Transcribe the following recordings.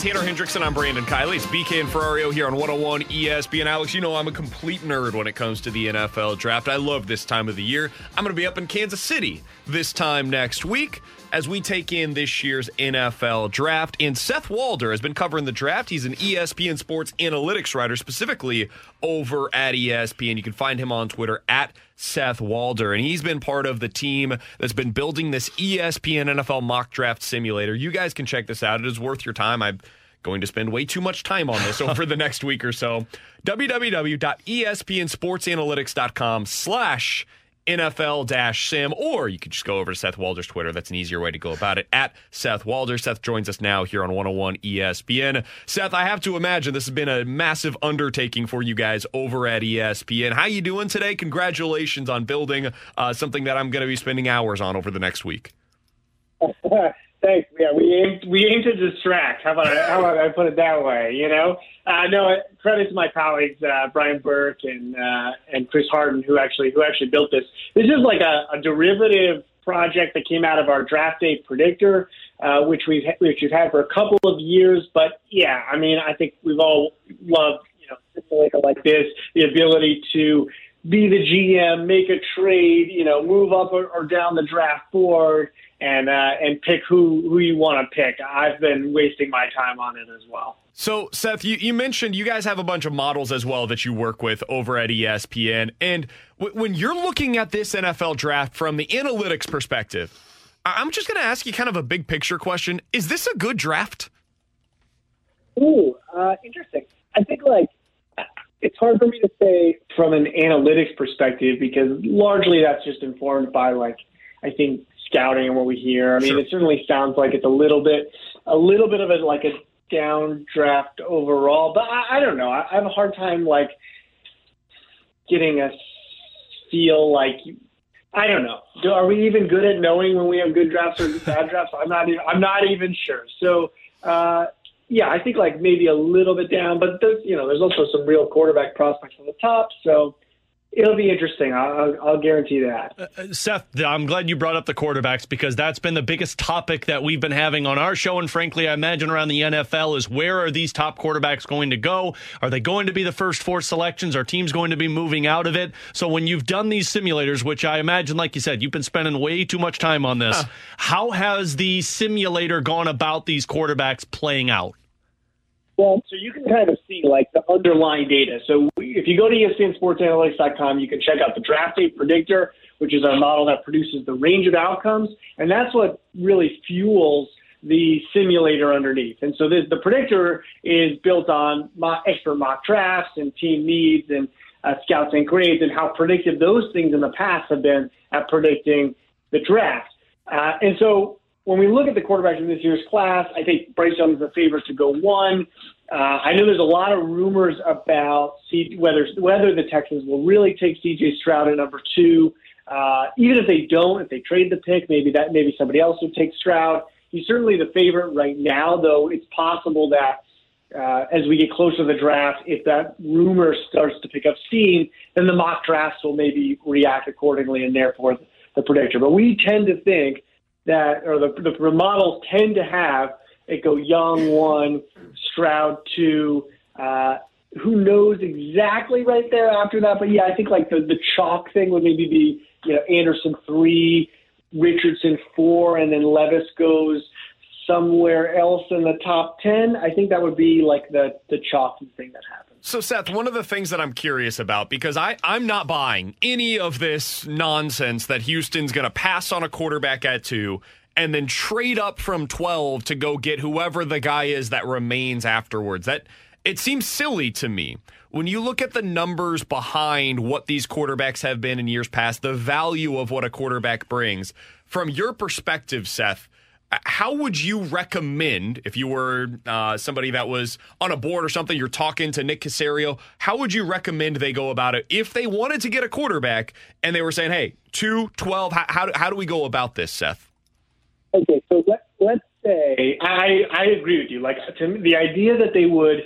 Tanner Hendrickson. I'm Brandon Kiley. It's BK and Ferrario here on 101 ESPN. Alex, you know I'm a complete nerd when it comes to the NFL draft. I love this time of the year. I'm going to be up in Kansas City this time next week as we take in this year's NFL draft. And Seth Walder has been covering the draft. He's an ESPN sports analytics writer, specifically over at ESPN. You can find him on Twitter at Seth Walder. And he's been part of the team that's been building this ESPN NFL mock draft simulator. You guys can check this out. It is worth your time. I'm going to spend way too much time on this over the next week or so. www.espnsportsanalytics.com slash NFL dash sim, or you could just go over to Seth Walder's Twitter. That's an easier way to go about it. At Seth Walder. Seth joins us now here on 101 ESPN. Seth, I have to imagine this has been a massive undertaking for you guys over at ESPN. How you doing today? Congratulations on building uh, something that I'm going to be spending hours on over the next week. Thanks. Yeah, we aim we aim to distract. How about I, how about I put it that way? You know, uh, no credit to my colleagues uh, Brian Burke and uh, and Chris Harden who actually who actually built this. This is like a, a derivative project that came out of our draft day predictor, uh, which we've which we've had for a couple of years. But yeah, I mean, I think we've all loved you know like this, the ability to be the GM, make a trade, you know, move up or, or down the draft board and uh, and pick who who you want to pick. I've been wasting my time on it as well. So, Seth, you, you mentioned you guys have a bunch of models as well that you work with over at ESPN. And w- when you're looking at this NFL draft from the analytics perspective, I'm just going to ask you kind of a big picture question. Is this a good draft? Ooh, uh, interesting. I think, like, it's hard for me to say from an analytics perspective because largely that's just informed by, like, I think scouting and what we hear. I mean, sure. it certainly sounds like it's a little bit, a little bit of a like a down draft overall. But I, I don't know. I, I have a hard time like getting a feel like. I don't know. Do, are we even good at knowing when we have good drafts or bad drafts? I'm not. Even, I'm not even sure. So, uh, yeah, I think like maybe a little bit down, but there's, you know, there's also some real quarterback prospects on the top. So, It'll be interesting. I'll, I'll guarantee that. Uh, uh, Seth, I'm glad you brought up the quarterbacks because that's been the biggest topic that we've been having on our show. And frankly, I imagine around the NFL is where are these top quarterbacks going to go? Are they going to be the first four selections? Are teams going to be moving out of it? So when you've done these simulators, which I imagine, like you said, you've been spending way too much time on this, huh. how has the simulator gone about these quarterbacks playing out? Well, so you can kind of see like the underlying data. So if you go to ESPNSportsAnalytics.com, you can check out the draft day predictor, which is our model that produces the range of outcomes, and that's what really fuels the simulator underneath. And so the, the predictor is built on mock, expert mock drafts and team needs and uh, scouts and grades and how predictive those things in the past have been at predicting the draft. Uh, and so when we look at the quarterbacks in this year's class, I think Bryce Young is the favorite to go one. Uh, I know there's a lot of rumors about C- whether whether the Texans will really take C.J. Stroud at number two. Uh, even if they don't, if they trade the pick, maybe that maybe somebody else would take Stroud. He's certainly the favorite right now, though it's possible that uh, as we get closer to the draft, if that rumor starts to pick up steam, then the mock drafts will maybe react accordingly, and therefore the predictor. But we tend to think that, or the, the models tend to have it go Young one, Stroud two. Uh, who knows exactly right there after that? But yeah, I think like the the chalk thing would maybe be you know Anderson three, Richardson four, and then Levis goes somewhere else in the top ten. I think that would be like the the chalky thing that happens. So, Seth, one of the things that I'm curious about, because I, I'm not buying any of this nonsense that Houston's going to pass on a quarterback at two and then trade up from 12 to go get whoever the guy is that remains afterwards. That it seems silly to me. When you look at the numbers behind what these quarterbacks have been in years past, the value of what a quarterback brings, from your perspective, Seth, how would you recommend if you were uh, somebody that was on a board or something you're talking to nick caserio how would you recommend they go about it if they wanted to get a quarterback and they were saying hey 2 12 how, how, how do we go about this seth? Okay so let, let's say i i agree with you. Like the idea that they would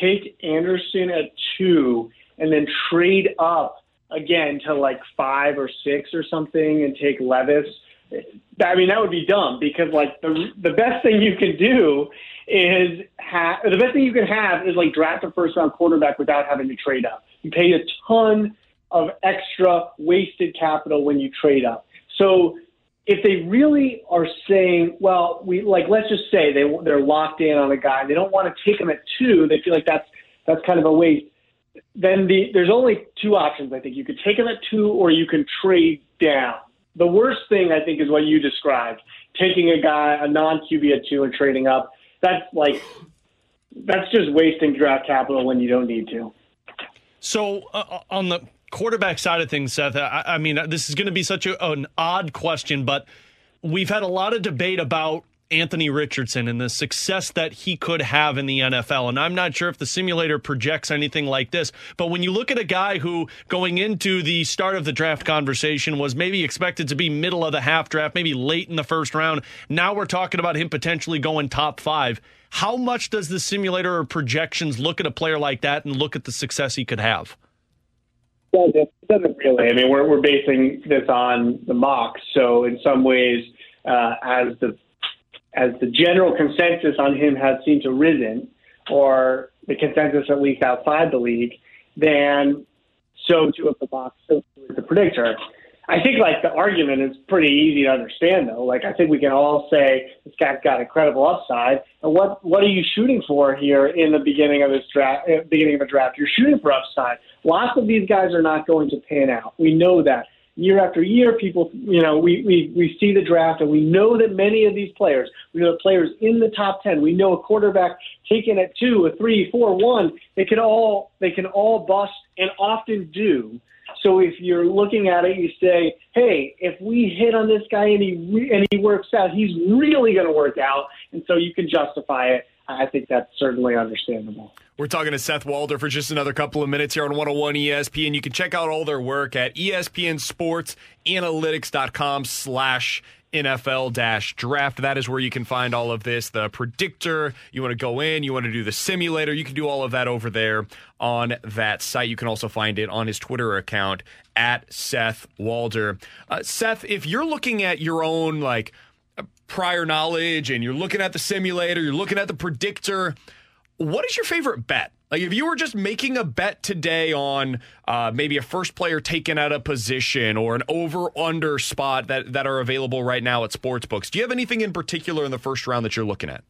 take anderson at two and then trade up again to like five or six or something and take levis I mean, that would be dumb because like the the best thing you can do is have the best thing you can have is like draft a first round quarterback without having to trade up. You pay a ton of extra wasted capital when you trade up. So if they really are saying, well, we like let's just say they they're locked in on a guy, they don't want to take him at two, they feel like that's that's kind of a waste. Then the there's only two options. I think you could take him at two, or you can trade down the worst thing I think is what you described: taking a guy, a non QB at two, and trading up. That's like that's just wasting draft capital when you don't need to. So uh, uh on the quarterback side of things, Seth, I, I mean, this is going to be such a, an odd question, but we've had a lot of debate about Anthony Richardson and the success that he could have in the NFL. And I'm not sure if the simulator projects anything like this, but when you look at a guy who going into the start of the draft conversation was maybe expected to be middle of the half draft, maybe late in the first round, now we're talking about him potentially going top five. How much does the simulator or projections look at a player like that and look at the success he could have? It doesn't really. I mean, we're, we're basing this on the mocks. So, in some ways, uh, as the as the general consensus on him has seemed to risen, or the consensus at least outside the league, then so too of the box, so too is the predictor. I think like the argument is pretty easy to understand though. Like I think we can all say this guy's got incredible upside. And what what are you shooting for here in the beginning of this draft? Uh, beginning of a draft, you're shooting for upside. Lots of these guys are not going to pan out. We know that year after year, people, you know, we, we, we see the draft and we know that many of these players, we know the players in the top 10, we know a quarterback taken at two, a three, four, one, they can all, they can all bust and often do. So if you're looking at it, you say, hey, if we hit on this guy and he, and he works out, he's really going to work out. And so you can justify it. I think that's certainly understandable. We're talking to Seth Walder for just another couple of minutes here on 101 ESPN. You can check out all their work at espnsportsanalytics.com slash NFL dash draft. That is where you can find all of this. The predictor, you want to go in, you want to do the simulator, you can do all of that over there on that site. You can also find it on his Twitter account at Seth Walder. Uh, Seth, if you're looking at your own like prior knowledge and you're looking at the simulator, you're looking at the predictor, what is your favorite bet? Like if you were just making a bet today on uh, maybe a first player taken out of position or an over under spot that, that are available right now at sports books, do you have anything in particular in the first round that you're looking at?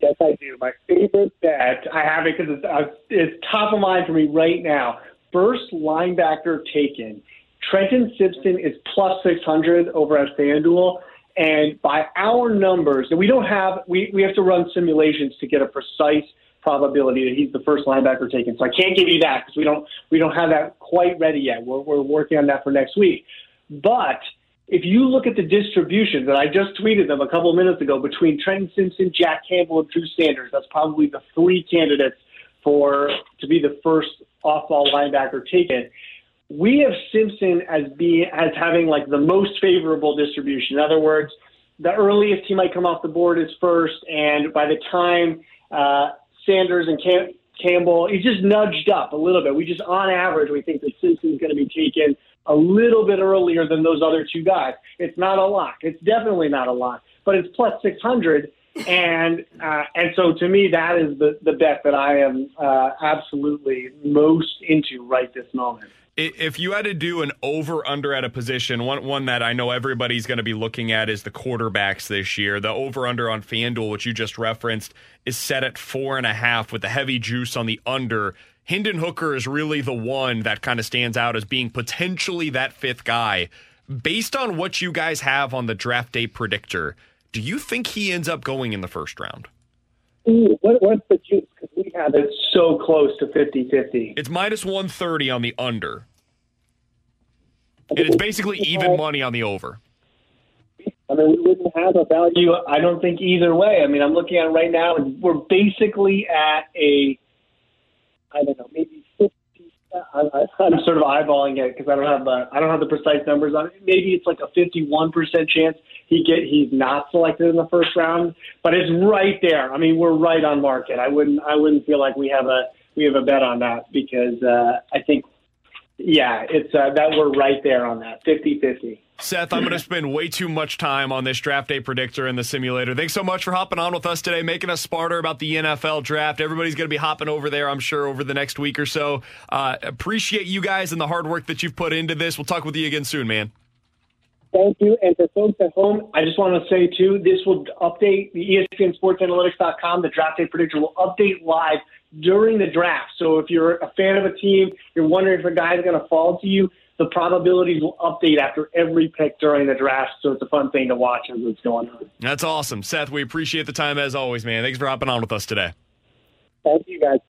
Yes, I do. My favorite bet, I have it because it's, uh, it's top of mind for me right now. First linebacker taken. Trenton Simpson is plus 600 over at FanDuel. And by our numbers, and we don't have, we, we have to run simulations to get a precise probability that he's the first linebacker taken. So I can't give you that because we don't we don't have that quite ready yet. We're we're working on that for next week. But if you look at the distribution that I just tweeted them a couple of minutes ago between Trenton Simpson, Jack Campbell, and Drew Sanders, that's probably the three candidates for to be the first off-ball linebacker taken. We have Simpson as being as having like the most favorable distribution. In other words, the earliest he might come off the board is first, and by the time uh, Sanders and Cam- Campbell, he's just nudged up a little bit. We just, on average, we think that Simpson's going to be taken a little bit earlier than those other two guys. It's not a lock. It's definitely not a lock, but it's plus 600. And uh, and so to me, that is the, the bet that I am uh, absolutely most into right this moment if you had to do an over under at a position, one one that I know everybody's going to be looking at is the quarterbacks this year. The over under on FanDuel, which you just referenced, is set at four and a half with the heavy juice on the under. Hendon Hooker is really the one that kind of stands out as being potentially that fifth guy. Based on what you guys have on the draft day predictor, do you think he ends up going in the first round? Ooh, what, what's the juice? Because we have it so close to 50 50. It's minus 130 on the under. And it's basically even money on the over. I mean, we wouldn't have a value, I don't think, either way. I mean, I'm looking at it right now, and we're basically at a, I don't know, maybe 50. I, I, I'm sort of eyeballing it because I don't have the I don't have the precise numbers on it. Maybe it's like a 51 percent chance he get he's not selected in the first round, but it's right there. I mean, we're right on market. I wouldn't I wouldn't feel like we have a we have a bet on that because uh, I think yeah, it's uh, that we're right there on that 50-50. Seth, I'm going to spend way too much time on this draft day predictor in the simulator. Thanks so much for hopping on with us today, making us smarter about the NFL draft. Everybody's going to be hopping over there, I'm sure, over the next week or so. Uh, appreciate you guys and the hard work that you've put into this. We'll talk with you again soon, man. Thank you. And for folks at home, I just want to say, too, this will update the ESPN Sports Analytics.com. The draft day predictor will update live during the draft. So if you're a fan of a team, you're wondering if a guy's going to fall to you, the probabilities will update after every pick during the draft. So it's a fun thing to watch as it's going on. That's awesome. Seth, we appreciate the time as always, man. Thanks for hopping on with us today. Thank you, guys.